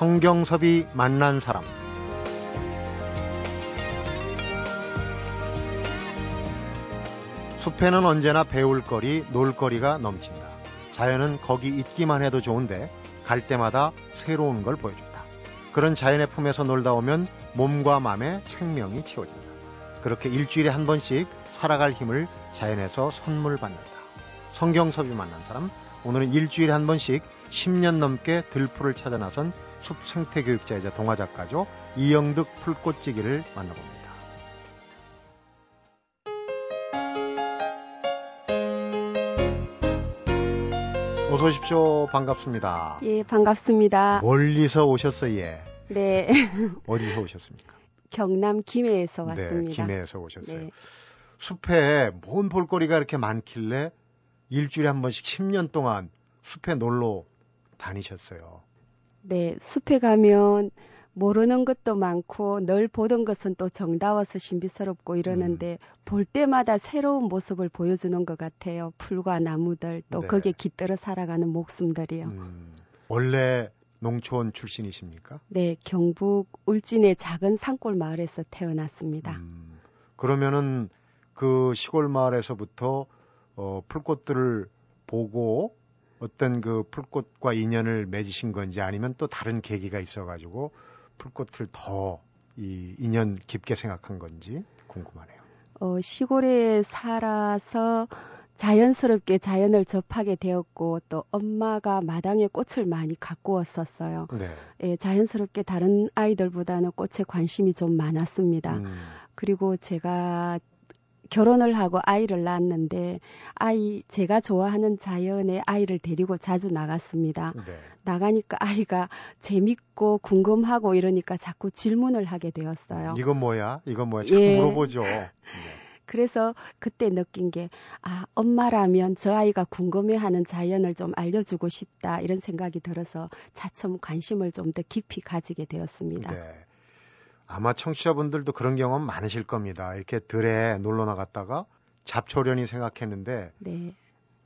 성경섭이 만난 사람 숲에는 언제나 배울 거리, 놀 거리가 넘친다. 자연은 거기 있기만 해도 좋은데 갈 때마다 새로운 걸 보여준다. 그런 자연의 품에서 놀다 오면 몸과 마음의 생명이 채워진다. 그렇게 일주일에 한 번씩 살아갈 힘을 자연에서 선물 받는다. 성경섭이 만난 사람, 오늘은 일주일에 한 번씩 10년 넘게 들풀을 찾아 나선 숲 생태교육자이자 동화작가죠. 이영득 풀꽃찌기를 만나봅니다. 어서 오십시오. 반갑습니다. 예, 반갑습니다. 멀리서 오셨어요, 예. 네. 어디서 오셨습니까? 경남 김해에서 네, 왔습니다. 김해에서 오셨어요. 네. 숲에 뭔 볼거리가 이렇게 많길래 일주일에 한 번씩 10년 동안 숲에 놀러 다니셨어요. 네, 숲에 가면 모르는 것도 많고 늘 보던 것은 또 정다워서 신비스럽고 이러는데 음. 볼 때마다 새로운 모습을 보여주는 것 같아요. 풀과 나무들 또 네. 거기에 깃들어 살아가는 목숨들이요. 음, 원래 농촌 출신이십니까? 네, 경북 울진의 작은 산골 마을에서 태어났습니다. 음, 그러면은 그 시골 마을에서부터 어, 풀꽃들을 보고 어떤 그 풀꽃과 인연을 맺으신 건지 아니면 또 다른 계기가 있어가지고 풀꽃을 더 이 인연 깊게 생각한 건지 궁금하네요. 어, 시골에 살아서 자연스럽게 자연을 접하게 되었고 또 엄마가 마당에 꽃을 많이 가꾸었었어요. 네. 예, 자연스럽게 다른 아이들보다는 꽃에 관심이 좀 많았습니다. 음, 그리고 제가 결혼을 하고 아이를 낳았는데 아이 제가 좋아하는 자연의 아이를 데리고 자주 나갔습니다. 네. 나가니까 아이가 재밌고 궁금하고 이러니까 자꾸 질문을 하게 되었어요. 이건 뭐야? 이건 뭐야? 자꾸 예. 물어보죠. 네. 그래서 그때 느낀 게, 아, 엄마라면 저 아이가 궁금해하는 자연을 좀 알려주고 싶다, 이런 생각이 들어서 차츰 관심을 좀 더 깊이 가지게 되었습니다. 네. 아마 청취자분들도 그런 경험 많으실 겁니다. 이렇게 들에 놀러 나갔다가 잡초련이 생각했는데 네.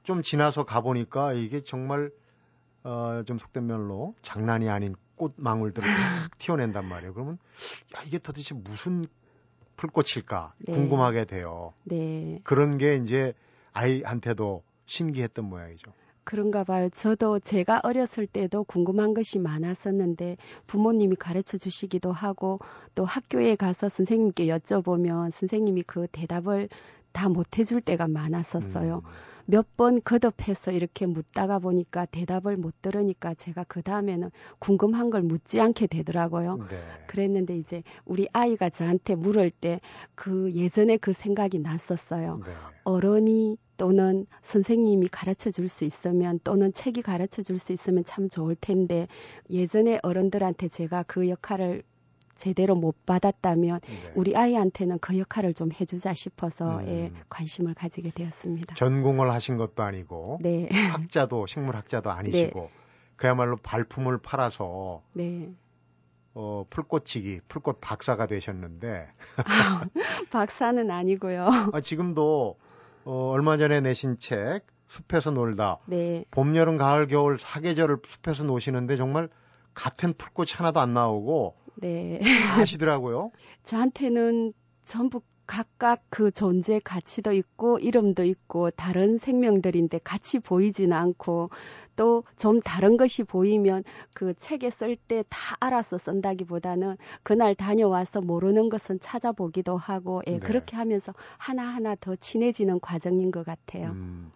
좀 지나서 가보니까 이게 정말 어, 좀 속된 말로 장난이 아닌 꽃망울들을 탁 튀어낸단 말이에요. 그러면 야 이게 도대체 무슨 풀꽃일까 네. 궁금하게 돼요. 네. 그런 게 이제 아이한테도 신기했던 모양이죠. 그런가 봐요. 저도 제가 어렸을 때도 궁금한 것이 많았었는데 부모님이 가르쳐 주시기도 하고 또 학교에 가서 선생님께 여쭤보면 선생님이 그 대답을 다 못 해줄 때가 많았었어요. 음, 몇 번 거듭해서 이렇게 묻다가 보니까 대답을 못 들으니까 제가 그 다음에는 궁금한 걸 묻지 않게 되더라고요. 네. 그랬는데 이제 우리 아이가 저한테 물을 때 그 예전에 그 생각이 났었어요. 네. 어른이 또는 선생님이 가르쳐 줄 수 있으면 또는 책이 가르쳐 줄 수 있으면 참 좋을 텐데 예전에 어른들한테 제가 그 역할을 제대로 못 받았다면 네. 우리 아이한테는 그 역할을 좀 해주자 싶어서 음. 예, 관심을 가지게 되었습니다. 전공을 하신 것도 아니고 네, 학자도 식물학자도 아니시고 그야말로 발품을 팔아서 네. 어, 풀꽃치기, 풀꽃 박사가 되셨는데 박사는 아니고요. 아, 지금도 어, 얼마 전에 내신 책 숲에서 놀다 네, 봄, 여름, 가을, 겨울 사계절을 숲에서 노시는데 정말 같은 풀꽃이 하나도 안 나오고 네. 다 하시더라고요. 저한테는 전부 각각 그 존재 가치도 있고 이름도 있고 다른 생명들인데 같이 보이지는 않고 또 좀 다른 것이 보이면 그 책에 쓸 때 다 알아서 쓴다기보다는 그날 다녀와서 모르는 것은 찾아보기도 하고 예, 네. 그렇게 하면서 하나하나 더 친해지는 과정인 것 같아요. 음,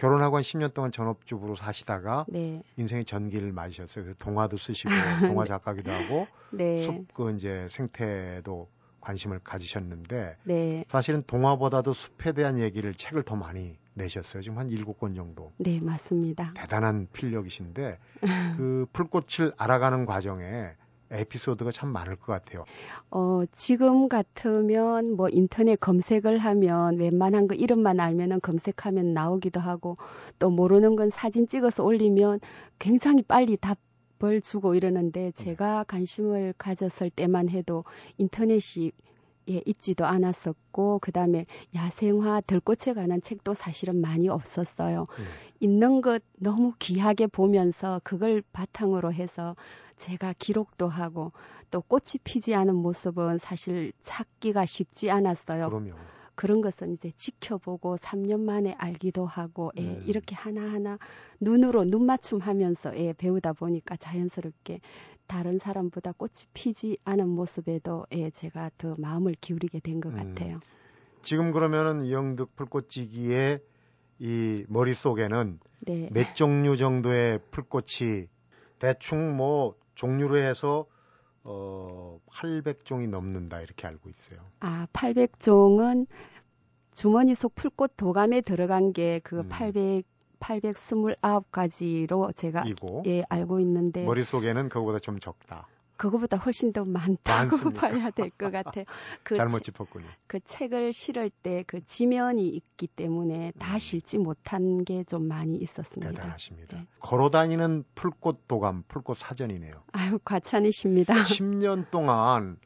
결혼하고 한 10년 동안 전업주부로 사시다가 네, 인생의 전기를 맞으셨어요. 그래서 동화도 쓰시고 동화 작가기도 하고 네, 숲그 이제 생태도 관심을 가지셨는데 네, 사실은 동화보다도 숲에 대한 얘기를 책을 더 많이 내셨어요. 지금 한 일곱 권 정도. 네, 맞습니다. 대단한 필력이신데 그 풀꽃을 알아가는 과정에 에피소드가 참 많을 것 같아요. 어, 지금 같으면 뭐 인터넷 검색을 하면 웬만한 거 이름만 알면은 검색하면 나오기도 하고 또 모르는 건 사진 찍어서 올리면 굉장히 빨리 답을 주고 이러는데 제가 관심을 가졌을 때만 해도 인터넷이 예, 있지도 않았었고 그다음에 야생화 들꽃에 관한 책도 사실은 많이 없었어요. 음. 있는 것 너무 귀하게 보면서 그걸 바탕으로 해서 제가 기록도 하고 또 꽃이 피지 않은 모습은 사실 찾기가 쉽지 않았어요. 그럼요. 그런 것은 이제 지켜보고 3년 만에 알기도 하고 예, 음. 이렇게 하나하나 눈으로 눈 맞춤하면서 예, 배우다 보니까 자연스럽게 다른 사람보다 꽃이 피지 않은 모습에도 예, 제가 더 마음을 기울이게 된것 음. 같아요. 지금 그러면은 이영득 풀꽃지기의 이 머릿속에는 네. 몇 종류 정도의 풀꽃이 대충 뭐 종류로 해서 어 800종이 넘는다 이렇게 알고 있어요. 아, 800종은 주머니 속 풀꽃 도감에 들어간 게그 음. 800 829가지로 제가 이고, 예 알고 있는데 머릿속에는 그거보다 좀 적다. 그거보다 훨씬 더 많다고 많습니까? 봐야 될 것 같아요. 그 잘못 짚었군요. 그 책을 실을 때 그 지면이 있기 때문에 다 음. 실지 못한 게 좀 많이 있었습니다. 대단하십니다. 네. 걸어다니는 풀꽃 도감, 풀꽃 사전이네요. 아유, 과찬이십니다. 10년 동안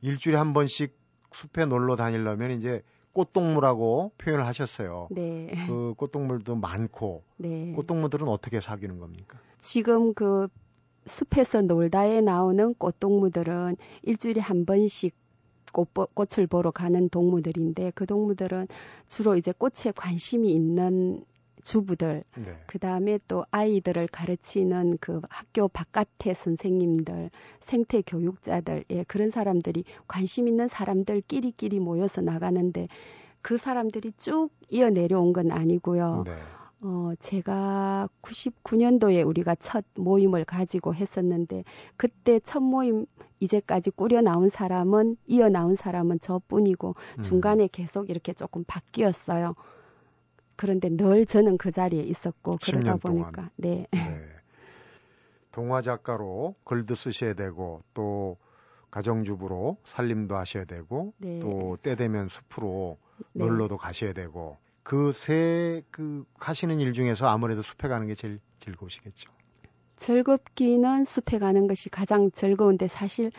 일주일에 한 번씩 숲에 놀러 다니려면 이제 꽃동물하고 표현을 하셨어요. 네. 그 꽃동물도 많고. 네. 꽃동물들은 어떻게 사귀는 겁니까? 지금 그 숲에서 놀다에 나오는 꽃동무들은 일주일에 한 번씩 꽃, 꽃을 보러 가는 동무들인데 그 동무들은 주로 이제 꽃에 관심이 있는 주부들, 네. 그 다음에 또 아이들을 가르치는 그 학교 바깥의 선생님들, 생태 교육자들, 예, 그런 사람들이 관심 있는 사람들끼리끼리 모여서 나가는데 그 사람들이 쭉 이어 내려온 건 아니고요. 네. 어, 제가 99년도에 우리가 첫 모임을 가지고 했었는데 그때 첫 모임 이제까지 꾸려 나온 사람은 이어 나온 사람은 저 뿐이고 음. 중간에 계속 이렇게 조금 바뀌었어요. 그런데 늘 저는 그 자리에 있었고 그러다 보니까 네. 네. 동화 작가로 글도 쓰셔야 되고 또 가정주부로 살림도 하셔야 되고 네. 또때 되면 숲으로 네. 놀러도 가셔야 되고 그세그 그 하시는 일 중에서 아무래도 숲에 가는 게 제일 즐거우시겠죠. 즐겁기는 숲에 가는 것이 가장 즐거운데 사실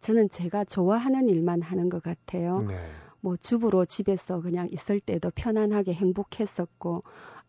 저는 제가 좋아하는 일만 하는 것 같아요. 네. 뭐 주부로 집에서 그냥 있을 때도 편안하게 행복했었고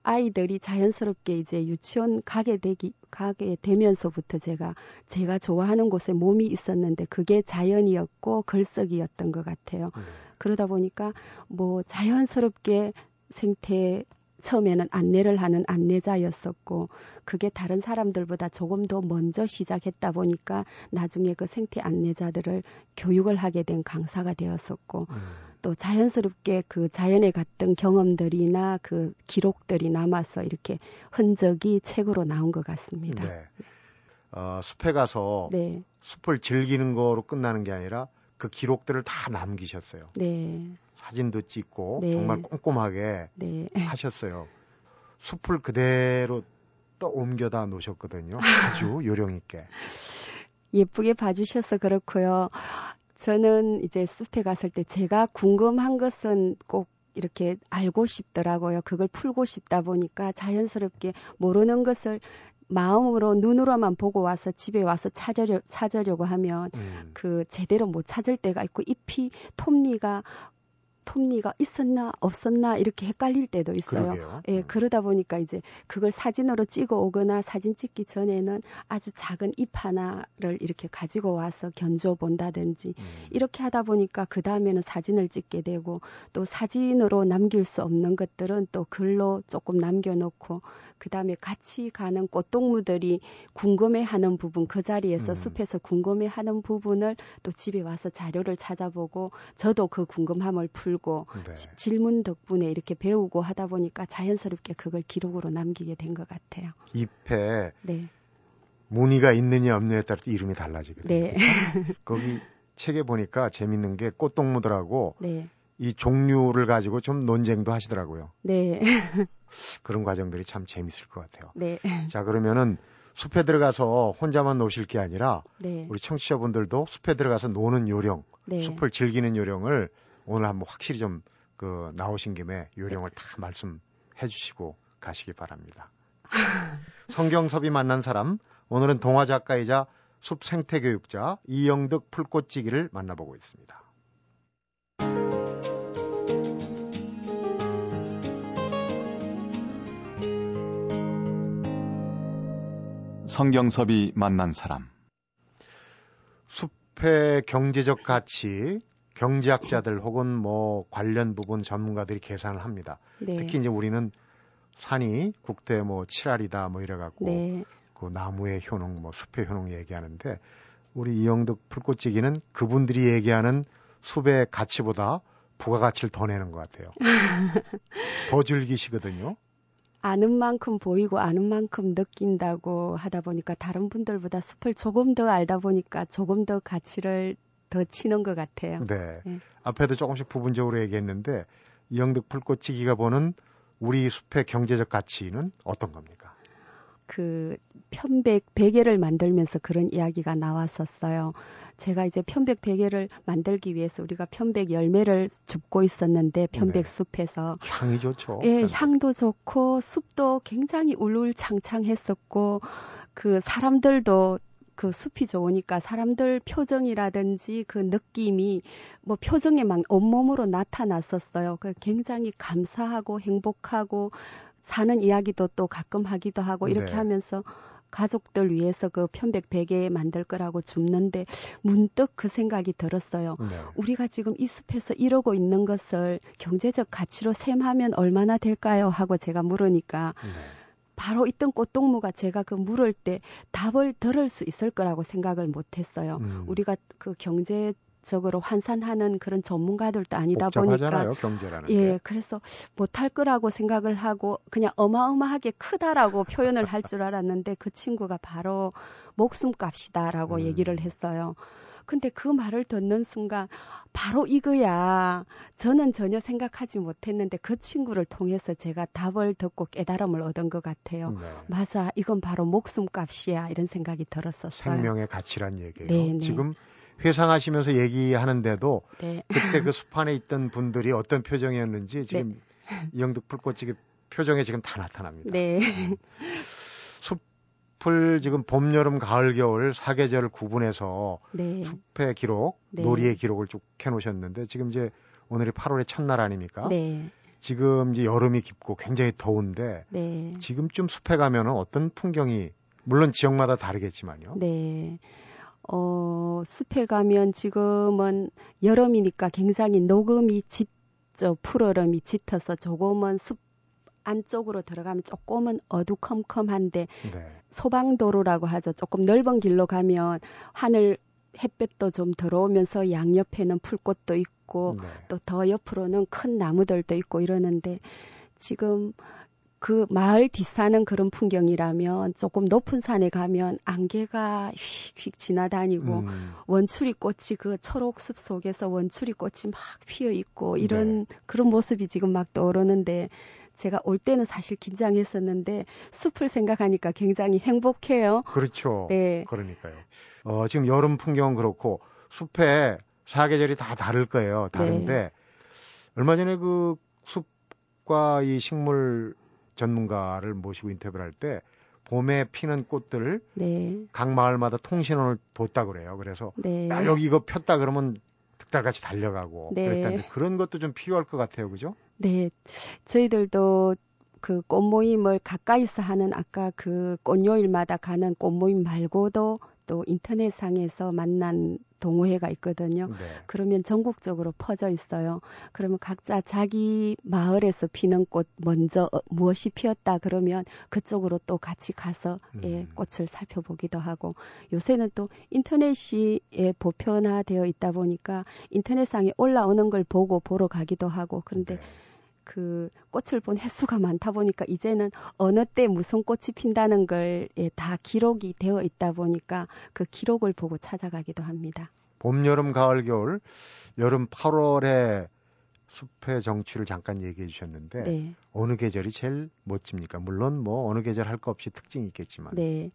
아이들이 자연스럽게 이제 유치원 가게 되기 가게 되면서부터 제가 제가 좋아하는 곳에 몸이 있었는데 그게 자연이었고 글쓰기였던 것 같아요. 음. 그러다 보니까 뭐 자연스럽게 생태 처음에는 안내를 하는 안내자였었고 그게 다른 사람들보다 조금 더 먼저 시작했다 보니까 나중에 그 생태 안내자들을 교육을 하게 된 강사가 되었었고 음. 또 자연스럽게 그 자연에 갔던 경험들이나 그 기록들이 남아서 이렇게 흔적이 책으로 나온 것 같습니다. 네. 어, 숲에 가서 네. 숲을 즐기는 거로 끝나는 게 아니라 그 기록들을 다 남기셨어요. 네. 사진도 찍고 네. 정말 꼼꼼하게 네. 하셨어요. 숲을 그대로 또 옮겨다 놓으셨거든요. 아주 요령 있게. 예쁘게 봐주셔서 그렇고요. 저는 이제 숲에 갔을 때 제가 궁금한 것은 꼭 이렇게 알고 싶더라고요. 그걸 풀고 싶다 보니까 자연스럽게 모르는 것을 마음으로 눈으로만 보고 와서 집에 와서 찾으려, 찾으려고 하면 음. 그 제대로 못 찾을 때가 있고 잎이 톱니가 톱니가 있었나 없었나 이렇게 헷갈릴 때도 있어요. 그러게요. 예, 음. 그러다 보니까 이제 그걸 사진으로 찍어 오거나 사진 찍기 전에는 아주 작은 잎 하나를 이렇게 가지고 와서 견줘 본다든지 음. 이렇게 하다 보니까 그 다음에는 사진을 찍게 되고 또 사진으로 남길 수 없는 것들은 또 글로 조금 남겨놓고 그 다음에 같이 가는 꽃동무들이 궁금해하는 부분 그 자리에서 음. 숲에서 궁금해하는 부분을 또 집에 와서 자료를 찾아보고 저도 그 궁금함을 풀고 네. 지, 질문 덕분에 이렇게 배우고 하다 보니까 자연스럽게 그걸 기록으로 남기게 된 것 같아요. 잎에 네. 무늬가 있느냐 없느냐에 따라 이름이 달라지거든요. 네. 거기 책에 보니까 재밌는 게 꽃동무들하고 네. 이 종류를 가지고 좀 논쟁도 하시더라고요. 네. 그런 과정들이 참 재밌을 것 같아요. 네. 자, 그러면은 숲에 들어가서 혼자만 노실 게 아니라 네. 우리 청취자분들도 숲에 들어가서 노는 요령, 네. 숲을 즐기는 요령을 오늘 한번 확실히 좀 그 나오신 김에 요령을 다 말씀해 주시고 가시기 바랍니다. 성경섭이 만난 사람 오늘은 동화 작가이자 숲 생태 교육자 이영득 풀꽃지기를 만나보고 있습니다. 성경섭이 만난 사람. 숲의 경제적 가치, 경제학자들 혹은 뭐 관련 부분 전문가들이 계산을 합니다. 네. 특히 이제 우리는 산이 국대 뭐 7알이다 뭐 이래갖고 네. 그 나무의 효능, 뭐 숲의 효능 얘기하는데 우리 이영덕 풀꽃찌기는 그분들이 얘기하는 숲의 가치보다 부가가치를 더 내는 것 같아요. 더 즐기시거든요. 아는 만큼 보이고 아는 만큼 느낀다고 하다 보니까 다른 분들보다 숲을 조금 더 알다 보니까 조금 더 가치를 더 치는 것 같아요. 네. 네. 앞에도 조금씩 부분적으로 얘기했는데 이영덕 풀꽃찌기가 보는 우리 숲의 경제적 가치는 어떤 겁니까? 그 편백 베개를 만들면서 그런 이야기가 나왔었어요. 제가 이제 편백 베개를 만들기 위해서 우리가 편백 열매를 줍고 있었는데 편백 네. 숲에서 향이 좋죠. 예, 향도 좋고 숲도 굉장히 울울창창했었고 그 사람들도 그 숲이 좋으니까 사람들 표정이라든지 그 느낌이 뭐 표정에 막 온몸으로 나타났었어요. 그 굉장히 감사하고 행복하고 사는 이야기도 또 가끔 하기도 하고 이렇게 네. 하면서 가족들 위해서 그 편백 베개 만들 거라고 줍는데 문득 그 생각이 들었어요. 네. 우리가 지금 이 숲에서 이러고 있는 것을 경제적 가치로 셈하면 얼마나 될까요? 하고 제가 물으니까 네. 바로 있던 꽃동무가 제가 그 물을 때 답을 들을 수 있을 거라고 생각을 못 했어요. 음. 우리가 그 경제 적으로 환산하는 그런 전문가들도 아니다 보니까 경제라는 예, 게. 그래서 못할 거라고 생각을 하고 그냥 어마어마하게 크다라고 표현을 할 줄 알았는데 그 친구가 바로 목숨값이다라고 음. 얘기를 했어요. 근데 그 말을 듣는 순간 바로 이거야. 저는 전혀 생각하지 못했는데 그 친구를 통해서 제가 답을 듣고 깨달음을 얻은 것 같아요. 네. 맞아. 이건 바로 목숨값이야. 이런 생각이 들었었어요. 생명의 가치란 얘기예요. 네, 네. 지금 회상하시면서 얘기하는데도 네. 그때 그 숲안에 있던 분들이 어떤 표정이었는지 지금 네. 이영득 풀꽃찌개 표정에 지금 다 나타납니다. 네. 음. 숲을 지금 봄, 여름, 가을, 겨울 사계절을 구분해서 네. 숲의 기록, 네. 놀이의 기록을 쭉 해놓으셨는데 지금 이제 오늘이 8월의 첫날 아닙니까? 네. 지금 이제 여름이 깊고 굉장히 더운데 네. 지금쯤 숲에 가면은 어떤 풍경이 물론 지역마다 다르겠지만요. 네. 어, 숲에 가면 지금은 여름이니까 굉장히 녹음이 짙죠. 푸르름이 짙어서 조금은 숲 안쪽으로 들어가면 조금은 어두컴컴한데 네. 소방도로라고 하죠. 조금 넓은 길로 가면 하늘 햇볕도 좀 들어오면서 양옆에는 풀꽃도 있고 네. 또더 옆으로는 큰 나무들도 있고 이러는데 지금 그 마을 뒷사는 그런 풍경이라면 조금 높은 산에 가면 안개가 휙휙 지나다니고 음. 원추리 꽃이 그 초록 숲 속에서 원추리 꽃이 막 피어 있고 이런 네. 그런 모습이 지금 막 떠오르는데 제가 올 때는 사실 긴장했었는데 숲을 생각하니까 굉장히 행복해요. 그렇죠. 네. 그러니까요. 어, 지금 여름 풍경은 그렇고 숲에 사계절이 다 다를 거예요. 다른데 네. 얼마 전에 그 숲과 이 식물 전문가를 모시고 인터뷰를 할 때 봄에 피는 꽃들 네. 각 마을마다 통신원을 뒀다 그래요. 그래서 네. 야, 여기 이거 폈다 그러면 득달같이 달려가고 네. 그랬다는데 그런 것도 좀 필요할 것 같아요. 그죠? 네. 저희들도 그 꽃모임을 가까이서 하는 아까 그 꽃요일마다 가는 꽃모임 말고도 또 인터넷상에서 만난 동호회가 있거든요. 네. 그러면 전국적으로 퍼져 있어요. 그러면 각자 자기 마을에서 피는 꽃 먼저 어, 무엇이 피었다 그러면 그쪽으로 또 같이 가서 예, 음. 예, 꽃을 살펴보기도 하고 요새는 또 인터넷이 예, 보편화되어 있다 보니까 인터넷상에 올라오는 걸 보고 보러 가기도 하고 그런데 네. 그 꽃을 본 횟수가 많다 보니까 이제는 어느 때 무슨 꽃이 핀다는 걸다 예, 기록이 되어 있다 보니까 그 기록을 보고 찾아가기도 합니다. 봄, 여름, 가을, 겨울, 여름 8월에 숲의 정취를 잠깐 얘기해 주셨는데 네. 어느 계절이 제일 멋집니까? 물론 뭐 어느 계절 할거 없이 특징이 있겠지만. 네.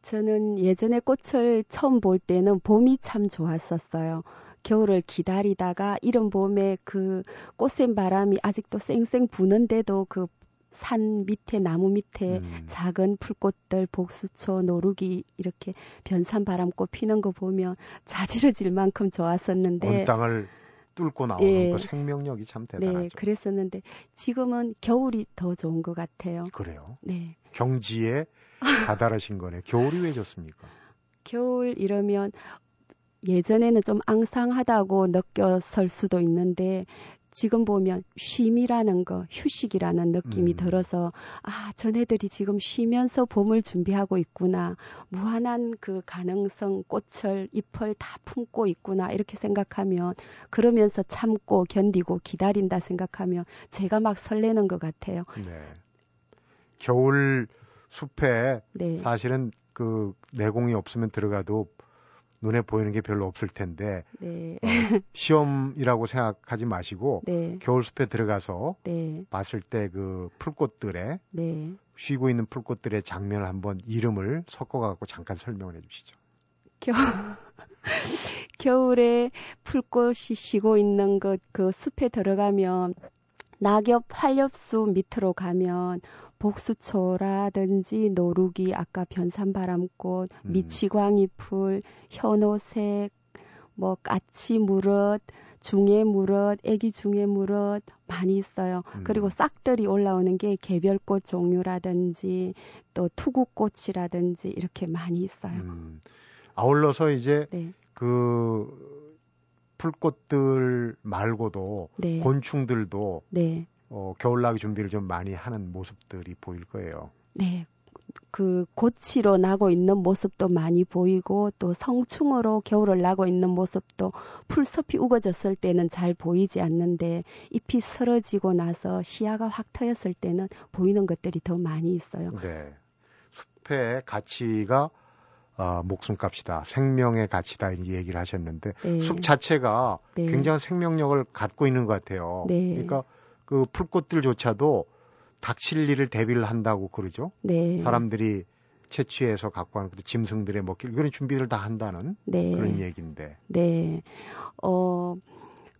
저는 예전에 꽃을 처음 볼 때는 봄이 참 좋았었어요. 겨울을 기다리다가 이른 봄에 그 꽃샘 바람이 아직도 쌩쌩 부는데도 그 산 밑에 나무 밑에 음. 작은 풀꽃들 복수초 노루기 이렇게 변산 바람꽃 피는 거 보면 자지러질 만큼 좋았었는데 온 땅을 뚫고 나오는 예. 그 생명력이 참 네, 대단하죠. 네, 그랬었는데 지금은 겨울이 더 좋은 것 같아요. 그래요. 네. 경지에 다다르신 거네. 겨울이 왜 좋습니까? 겨울 이러면 예전에는 좀 앙상하다고 느꼈을 수도 있는데 지금 보면 쉼이라는 거, 휴식이라는 느낌이 음. 들어서 아, 전애들이 지금 쉬면서 봄을 준비하고 있구나. 무한한 그 가능성, 꽃을, 잎을 다 품고 있구나. 이렇게 생각하면 그러면서 참고 견디고 기다린다 생각하면 제가 막 설레는 것 같아요. 네. 겨울 숲에 네. 사실은 그 내공이 없으면 들어가도 눈에 보이는 게 별로 없을 텐데 네. 어, 시험이라고 생각하지 마시고 네. 겨울 숲에 들어가서 네. 봤을 때 그 풀꽃들의 네. 쉬고 있는 풀꽃들의 장면을 한번 이름을 섞어갖고 잠깐 설명을 해주시죠. 겨, 겨울에 풀꽃이 쉬고 있는 것, 그 숲에 들어가면 낙엽 활엽수 밑으로 가면 복수초라든지 노루기, 아까 변산바람꽃, 음. 미치광이풀, 현오색, 뭐 까치 무릇, 중에 무릇, 애기 중에 무릇 많이 있어요. 음. 그리고 싹들이 올라오는 게 개별꽃 종류라든지 또 투구꽃이라든지 이렇게 많이 있어요. 음, 아울러서 이제 네, 그 풀꽃들 말고도 네, 곤충들도 네, 어, 겨울나기 준비를 좀 많이 하는 모습들이 보일 거예요. 네. 그 고치로 나고 있는 모습도 많이 보이고 또 성충으로 겨울을 나고 있는 모습도 풀숲이 우거졌을 때는 잘 보이지 않는데 잎이 쓰러지고 나서 시야가 확 트였을 때는 보이는 것들이 더 많이 있어요. 네. 숲의 가치가 아, 목숨값이다. 생명의 가치다. 이 얘기를 하셨는데 네. 숲 자체가 네. 굉장한 생명력을 갖고 있는 것 같아요. 네. 그러니까 그 풀꽃들조차도 닥칠 일을 대비를 한다고 그러죠. 네. 사람들이 채취해서 갖고 가는 것도 짐승들의 먹기 그런 준비를 다 한다는 네. 그런 얘기인데. 네. 어,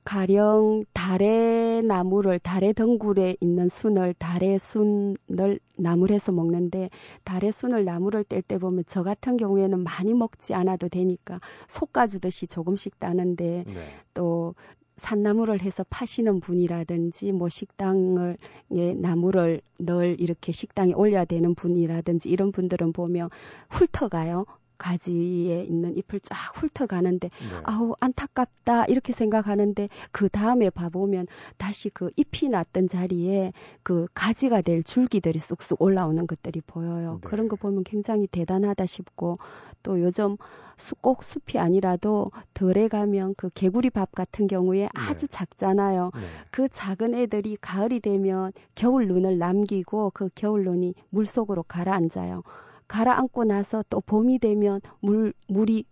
가령 달의 나무를, 달의 덩굴에 있는 순을, 달의 순을 나무를 해서 먹는데, 달의 순을 나무를 뗄 때 보면 저 같은 경우에는 많이 먹지 않아도 되니까 솎아주듯이 조금씩 따는데, 네. 또 산나무를 해서 파시는 분이라든지 뭐 식당을 예, 나무를 늘 이렇게 식당에 올려야 되는 분이라든지 이런 분들은 보면 훑어가요. 가지에 있는 잎을 쫙 훑어가는데 네. 아우 안타깝다 이렇게 생각하는데 그 다음에 봐보면 다시 그 잎이 났던 자리에 그 가지가 될 줄기들이 쑥쑥 올라오는 것들이 보여요. 네. 그런 거 보면 굉장히 대단하다 싶고 또 요즘 수- 꼭 숲이 아니라도 덜에 가면 그 개구리 밥 같은 경우에 아주 작잖아요. 네. 그 작은 애들이 가을이 되면 겨울 눈을 남기고 그 겨울 눈이 물 속으로 가라앉아요. 가라앉고 나서 또 봄이 되면 물 물이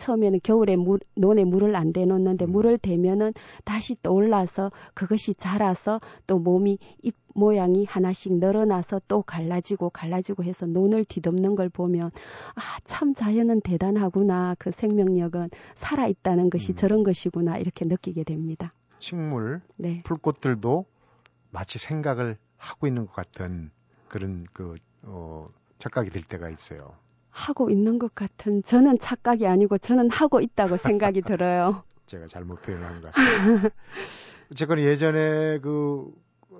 처음에는 겨울에 물, 논에 물을 안 대놓는데 음. 물을 대면은 다시 또 올라서 그것이 자라서 또 몸이 잎 모양이 하나씩 늘어나서 또 갈라지고 갈라지고 해서 논을 뒤덮는 걸 보면 아, 참 자연은 대단하구나. 그 생명력은 살아 있다는 것이 음. 저런 것이구나. 이렇게 느끼게 됩니다. 식물, 네. 풀꽃들도 마치 생각을 하고 있는 것 같은 그런 그 어, 착각이 들 때가 있어요. 하고 있는 것 같은 저는 착각이 아니고 저는 하고 있다고 생각이 들어요. 제가 잘못 표현한 것 같아요. 어쨌거나 예전에 그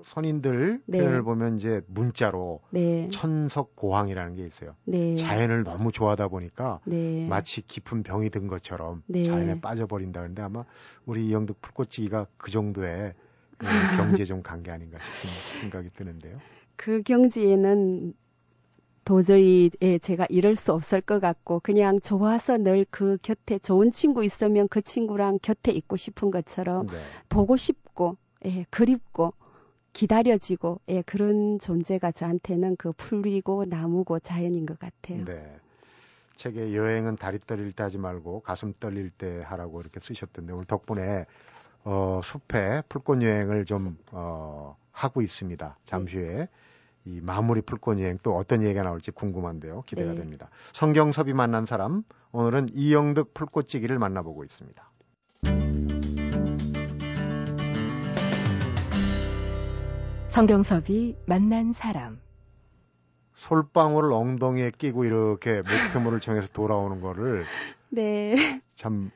선인들 네. 표현을 보면 이제 문자로 네. 천석고항이라는 게 있어요. 네. 자연을 너무 좋아하다 보니까 네. 마치 깊은 병이 든 것처럼 네. 자연에 빠져버린다 그런데 아마 우리 이영득 풀꽃지기가 그 정도의 그 경지에 좀간 게 아닌가 싶은 생각이 드는데요. 그 경지에는 도저히 예, 제가 이럴 수 없을 것 같고 그냥 좋아서 늘 그 곁에 좋은 친구 있으면 그 친구랑 곁에 있고 싶은 것처럼 네. 보고 싶고 예, 그립고 기다려지고 예, 그런 존재가 저한테는 그 풀이고 나무고 자연인 것 같아요. 네. 책에 여행은 다리 떨릴 때 하지 말고 가슴 떨릴 때 하라고 이렇게 쓰셨던데 오늘 덕분에 어, 숲에 풀꽃 여행을 좀 어, 하고 있습니다. 잠시 후에 이 마무리 풀꽃 여행 또 어떤 얘기가 나올지 궁금한데요. 기대가 네. 됩니다. 성경섭이 만난 사람 오늘은 이영득 풀꽃찌기를 만나보고 있습니다. 성경섭이 만난 사람. 솔방울을 엉덩이에 끼고 이렇게 목표물을 정해서 돌아오는 거를 네. 참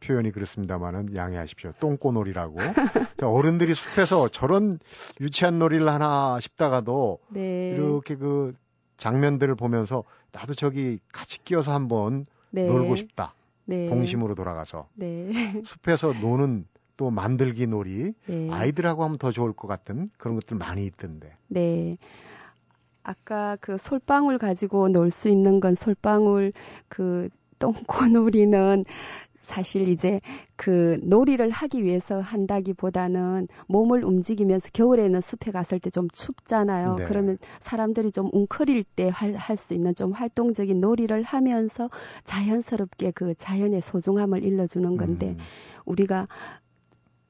표현이 그렇습니다만은 양해하십시오. 똥꼬놀이라고. 그러니까 어른들이 숲에서 저런 유치한 놀이를 하나 싶다가도 네. 이렇게 그 장면들을 보면서 나도 저기 같이 끼어서 한번 네. 놀고 싶다. 네. 동심으로 돌아가서 네. 숲에서 노는 또 만들기 놀이 네. 아이들하고 하면 더 좋을 것 같은 그런 것들 많이 있던데. 네. 아까 그 솔방울 가지고 놀 수 있는 건 솔방울 그 똥꼬놀이는 사실 이제 그 놀이를 하기 위해서 한다기보다는 몸을 움직이면서 겨울에는 숲에 갔을 때 좀 춥잖아요. 네. 그러면 사람들이 좀 웅크릴 때 할 수 있는 좀 활동적인 놀이를 하면서 자연스럽게 그 자연의 소중함을 일러주는 건데 음, 우리가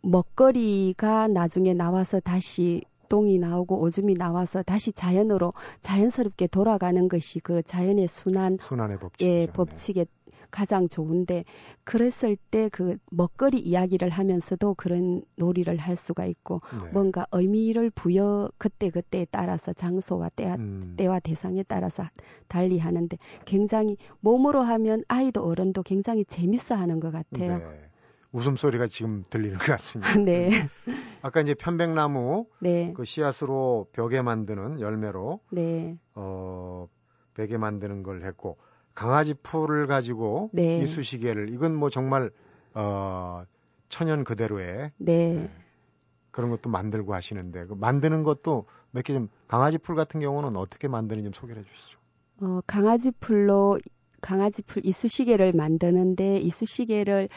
먹거리가 나중에 나와서 다시 똥이 나오고 오줌이 나와서 다시 자연으로 자연스럽게 돌아가는 것이 그 자연의 순환 순환의 법칙. 예, 법칙에 가장 좋은데 그랬을 때 그 먹거리 이야기를 하면서도 그런 놀이를 할 수가 있고 네. 뭔가 의미를 부여 그때 그때에 따라서 장소와 때와 음, 때와 대상에 따라서 달리 하는데 굉장히 몸으로 하면 아이도 어른도 굉장히 재밌어 하는 것 같아요. 네. 웃음소리가 지금 들리는 것 같습니다. 네. 아까 이제 편백나무 네. 그 씨앗으로 벽에 만드는 열매로 네. 어 베개 만드는 걸 했고 강아지 풀을 가지고 네. 이쑤시개를 이건 뭐 정말 어 천연 그대로의 네. 그런 것도 만들고 하시는데 그 만드는 것도 몇 개 좀 강아지 풀 같은 경우는 어떻게 만드는지 좀 소개해 주시죠. 어, 강아지 풀로 강아지 풀 이쑤시개를 만드는데 이쑤시개를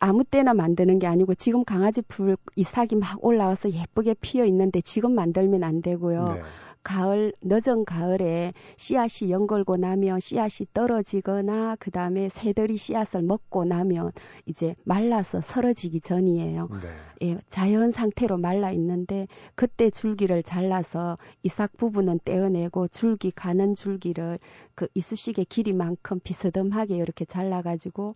아무 때나 만드는 게 아니고 지금 강아지 풀 이삭이 막 올라와서 예쁘게 피어 있는데 지금 만들면 안 되고요. 네. 가을 늦은 가을에 씨앗이 영글고 나면 씨앗이 떨어지거나 그 다음에 새들이 씨앗을 먹고 나면 이제 말라서 쓰러지기 전이에요. 네. 예, 자연 상태로 말라 있는데 그때 줄기를 잘라서 이삭 부분은 떼어내고 줄기 가는 줄기를 그 이쑤시개 길이만큼 비스듬하게 이렇게 잘라가지고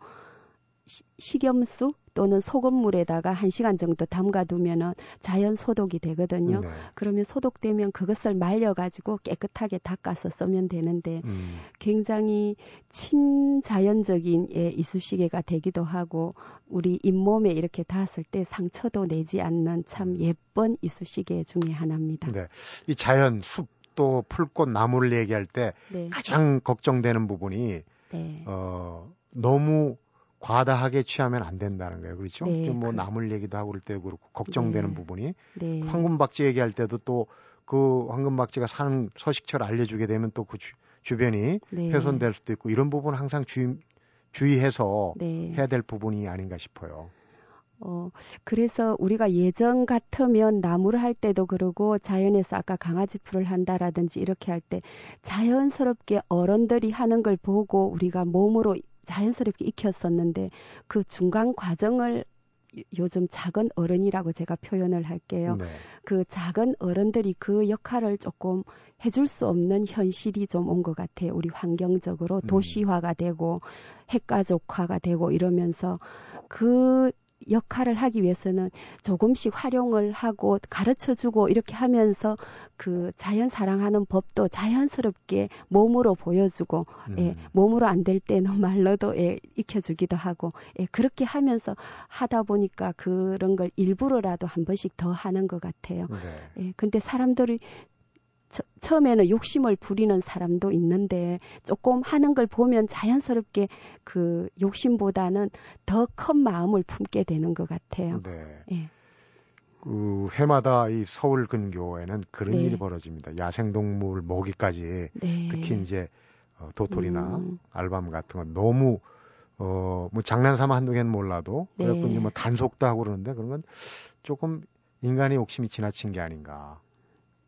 시- 식염수 또는 소금물에다가 한 시간 정도 담가두면은 자연 소독이 되거든요. 네. 그러면 소독되면 그것을 말려가지고 깨끗하게 닦아서 쓰면 되는데 음, 굉장히 친자연적인 예, 이쑤시개가 되기도 하고 우리 잇몸에 이렇게 닿았을 때 상처도 내지 않는 참 예쁜 이쑤시개 중에 하나입니다. 네. 이 자연 숲 또 풀꽃 나무를 얘기할 때 네, 가장 걱정되는 부분이 네, 어 너무 과다하게 취하면 안 된다는 거예요. 그렇죠? 네, 뭐 그- 나물 얘기도 하고 그럴 때 그렇고 걱정되는 네. 부분이 네, 황금박쥐 얘기할 때도 또 그 황금박쥐가 사는 서식처를 알려주게 되면 또 그 주변이 네, 훼손될 수도 있고 이런 부분 은 항상 주의, 주의해서 네. 해야 될 부분이 아닌가 싶어요. 어, 그래서 우리가 예전 같으면 나무를 할 때도 그러고 자연에서 아까 강아지 풀을 한다라든지 이렇게 할 때 자연스럽게 어른들이 하는 걸 보고 우리가 몸으로 자연스럽게 익혔었는데 그 중간 과정을 요- 요즘 작은 어른이라고 제가 표현을 할게요. 네. 그 작은 어른들이 그 역할을 조금 해줄 수 없는 현실이 좀 온 것 같아요. 우리 환경적으로 음. 도시화가 되고 핵가족화가 되고 이러면서 그 역할을 하기 위해서는 조금씩 활용을 하고 가르쳐 주고 이렇게 하면서 그 자연 사랑하는 법도 자연스럽게 몸으로 보여주고 음. 예, 몸으로 안 될 때는 말로도 예, 익혀주기도 하고 예, 그렇게 하면서 하다 보니까 그런 걸 일부러라도 한 번씩 더 하는 것 같아요. 네. 예, 근데 사람들이 처, 처음에는 욕심을 부리는 사람도 있는데 조금 하는 걸 보면 자연스럽게 그 욕심보다는 더 큰 마음을 품게 되는 것 같아요. 네. 예. 그 해마다 이 서울 근교에는 그런 네. 일이 벌어집니다. 야생동물 모기까지 네. 특히 이제 어, 도토리나 음. 알밤 같은 건 너무 어 뭐 장난삼아 한두 개는 몰라도 네. 그래갖고 이제 뭐 단속도 하고 그러는데 그런 건 조금 인간의 욕심이 지나친 게 아닌가.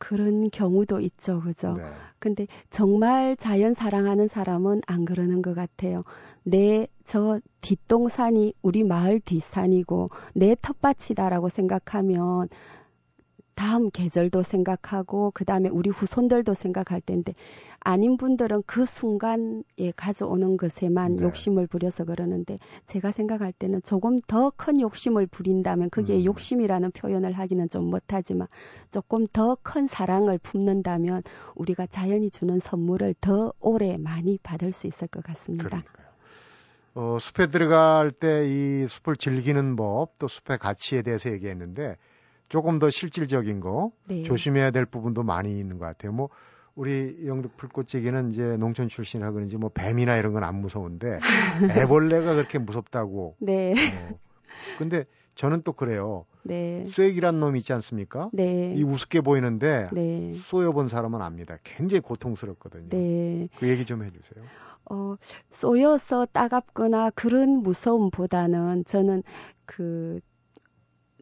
그런 경우도 있죠, 그죠? 네. 근데 정말 자연 사랑하는 사람은 안 그러는 것 같아요. 내 저 뒷동산이 우리 마을 뒷산이고 내 텃밭이다라고 생각하면 다음 계절도 생각하고 그 다음에 우리 후손들도 생각할 텐데 아닌 분들은 그 순간에 가져오는 것에만 네. 욕심을 부려서 그러는데 제가 생각할 때는 조금 더 큰 욕심을 부린다면 그게 음. 욕심이라는 표현을 하기는 좀 못하지만 조금 더 큰 사랑을 품는다면 우리가 자연이 주는 선물을 더 오래 많이 받을 수 있을 것 같습니다. 그러니까요. 어, 숲에 들어갈 때 이 숲을 즐기는 법, 또 숲의 가치에 대해서 얘기했는데 조금 더 실질적인 거, 네. 조심해야 될 부분도 많이 있는 것 같아요. 뭐 우리 영덕 풀꽃찌개는 이제 농촌 출신이라 그런지 뭐 뱀이나 이런 건 안 무서운데 애벌레가 그렇게 무섭다고. 네. 어. 근데 저는 또 그래요. 네. 쐐기란 놈이 있지 않습니까? 네. 이 우습게 보이는데 네. 쏘여본 사람은 압니다. 굉장히 고통스럽거든요. 네. 그 얘기 좀 해주세요. 어, 쏘여서 따갑거나 그런 무서움보다는 저는 그,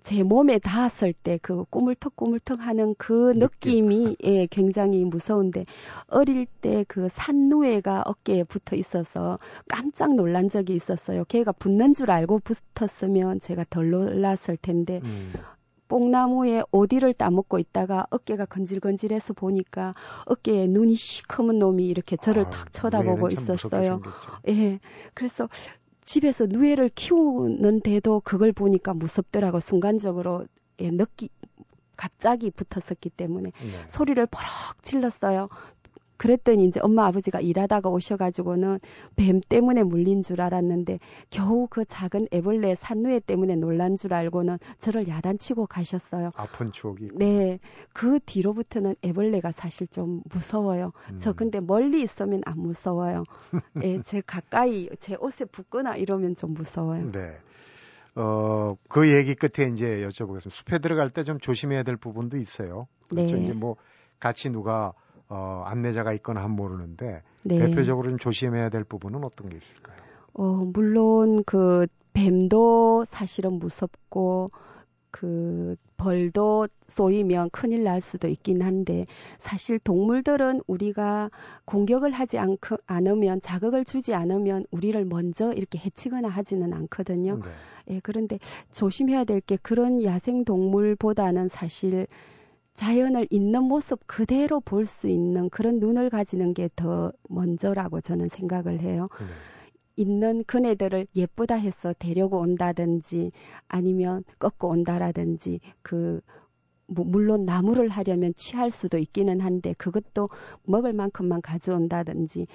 제 몸에 닿았을 때 그 꾸물턱꾸물턱 하는 그 느낌이 예, 굉장히 무서운데 어릴 때 그 산누에가 어깨에 붙어 있어서 깜짝 놀란 적이 있었어요. 걔가 붙는 줄 알고 붙었으면 제가 덜 놀랐을 텐데 음. 뽕나무에 오디를 따먹고 있다가 어깨가 건질건질해서 보니까 어깨에 눈이 시커먼 놈이 이렇게 저를 아, 탁 쳐다보고 있었어요. 예. 그래서 집에서 누에를 키우는데도 그걸 보니까 무섭더라고 순간적으로 예, 느끼 갑자기 붙었었기 때문에 네. 소리를 버럭 질렀어요. 그랬더니 이제 엄마 아버지가 일하다가 오셔가지고는 뱀 때문에 물린 줄 알았는데 겨우 그 작은 애벌레 산누에 때문에 놀란 줄 알고는 저를 야단치고 가셨어요. 아픈 추억이 있고. 네, 그 뒤로부터는 애벌레가 사실 좀 무서워요. 저 음. 근데 멀리 있으면 안 무서워요. 예, 제 가까이 제 옷에 붙거나 이러면 좀 무서워요. 네. 어, 그 얘기 끝에 이제 여쭤보겠습니다. 숲에 들어갈 때 좀 조심해야 될 부분도 있어요. 그렇죠. 네. 이제 뭐 같이 누가 어, 안내자가 있거나 하면 모르는데 네. 대표적으로 좀 조심해야 될 부분은 어떤 게 있을까요? 어, 물론 그 뱀도 사실은 무섭고 그 벌도 쏘이면 큰일 날 수도 있긴 한데 사실 동물들은 우리가 공격을 하지 않, 않으면 자극을 주지 않으면 우리를 먼저 이렇게 해치거나 하지는 않거든요. 네. 예, 그런데 조심해야 될 게 그런 야생 동물보다는 사실 자연을 있는 모습 그대로 볼 수 있는 그런 눈을 가지는 게 더 먼저라고 저는 생각을 해요. 네. 있는 그네들을 예쁘다 해서 데려고 온다든지 아니면 꺾고 온다라든지 그 뭐 물론 나무를 하려면 취할 수도 있기는 한데 그것도 먹을 만큼만 가져온다든지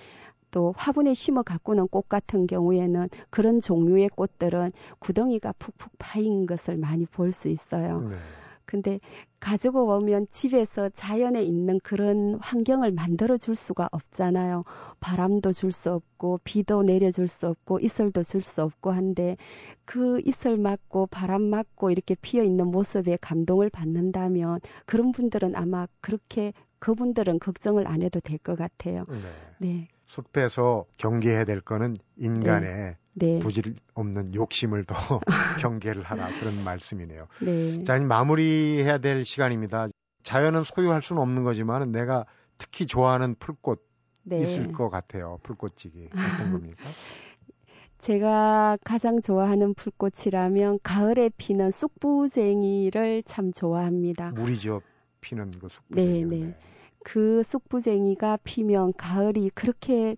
또 화분에 심어 가꾸는 꽃 같은 경우에는 그런 종류의 꽃들은 구덩이가 푹푹 파인 것을 많이 볼 수 있어요. 네. 근데 가지고 오면 집에서 자연에 있는 그런 환경을 만들어 줄 수가 없잖아요. 바람도 줄 수 없고 비도 내려 줄 수 없고 이슬도 줄 수 없고 한데 그 이슬 맞고 바람 맞고 이렇게 피어 있는 모습에 감동을 받는다면 그런 분들은 아마 그렇게 그분들은 걱정을 안 해도 될 것 같아요. 네. 네. 숲에서 경계해야 될 거는 인간의 네. 부질 없는 욕심을 더 경계를 하라 그런 말씀이네요. 네. 자, 이제 마무리해야 될 시간입니다. 자연은 소유할 수는 없는 거지만 내가 특히 좋아하는 풀꽃 네. 있을 것 같아요. 풀꽃찌개 어떤 겁니까? 제가 가장 좋아하는 풀꽃이라면 가을에 피는 쑥부쟁이를 참 좋아합니다. 물이죠 피는 그 숲. 네, 네. 그 쑥부쟁이가 피면 가을이 그렇게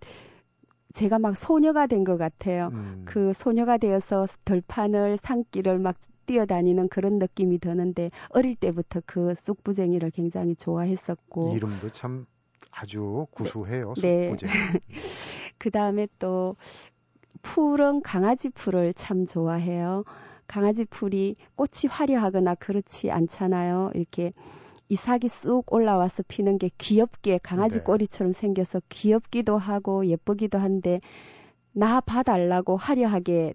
제가 막 소녀가 된 것 같아요. 음, 그 소녀가 되어서 들판을 산길을 막 뛰어다니는 그런 느낌이 드는데 어릴 때부터 그 쑥부쟁이를 굉장히 좋아했었고 이름도 참 아주 구수해요. 네. 쑥부쟁이. 그 다음에 또 풀은 강아지 풀을 참 좋아해요. 강아지 풀이 꽃이 화려하거나 그렇지 않잖아요. 이렇게 이삭이 쑥 올라와서 피는 게 귀엽게 강아지 네. 꼬리처럼 생겨서 귀엽기도 하고 예쁘기도 한데 나 봐달라고 화려하게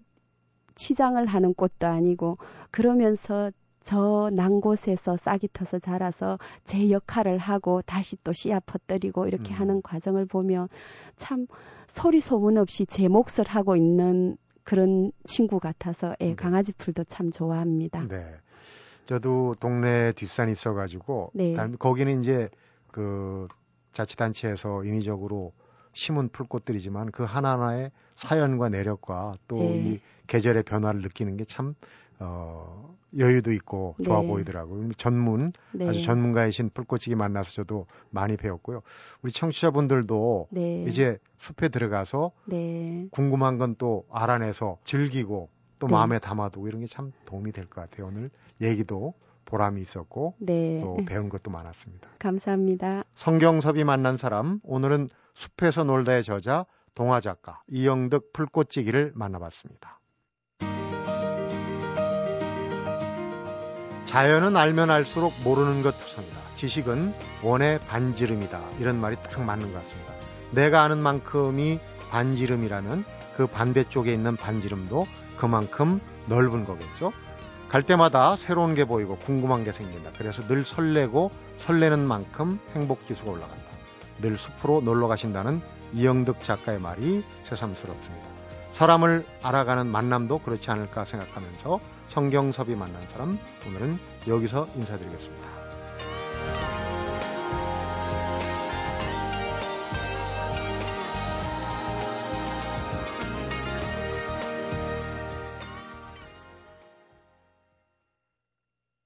치장을 하는 꽃도 아니고 그러면서 저 난 곳에서 싹이 터서 자라서 제 역할을 하고 다시 또 씨앗 퍼뜨리고 이렇게 음. 하는 과정을 보면 참 소리 소문 없이 제 몫을 하고 있는 그런 친구 같아서 예, 네. 강아지 풀도 참 좋아합니다. 네. 저도 동네 뒷산이 있어가지고 네. 단- 거기는 이제 그 자치단체에서 인위적으로 심은 풀꽃들이지만 그 하나하나의 사연과 내력과 또 네. 이 계절의 변화를 느끼는 게참 어, 여유도 있고 좋아 네. 보이더라고요. 전문 네. 아주 전문가이신 풀꽃치기 만나서 저도 많이 배웠고요. 우리 청취자분들도 네. 이제 숲에 들어가서 네. 궁금한 건 또 알아내서 즐기고 또 네. 마음에 담아두고 이런 게 참 도움이 될 것 같아요. 오늘 얘기도 보람이 있었고 네. 또 배운 것도 많았습니다. 감사합니다. 성경섭이 만난 사람 오늘은 숲에서 놀다의 저자 동화 작가 이영득 풀꽃찌기를 만나봤습니다. 자연은 알면 알수록 모르는 것 투성이다. 지식은 원의 반지름이다. 이런 말이 딱 맞는 것 같습니다. 내가 아는 만큼이 반지름이라면 그 반대쪽에 있는 반지름도 그만큼 넓은 거겠죠. 갈 때마다 새로운 게 보이고 궁금한 게 생긴다. 그래서 늘 설레고 설레는 만큼 행복 지수가 올라간다. 늘 숲으로 놀러 가신다는 이영득 작가의 말이 새삼스럽습니다. 사람을 알아가는 만남도 그렇지 않을까 생각하면서 성경섭이 만난 사람 오늘은 여기서 인사드리겠습니다.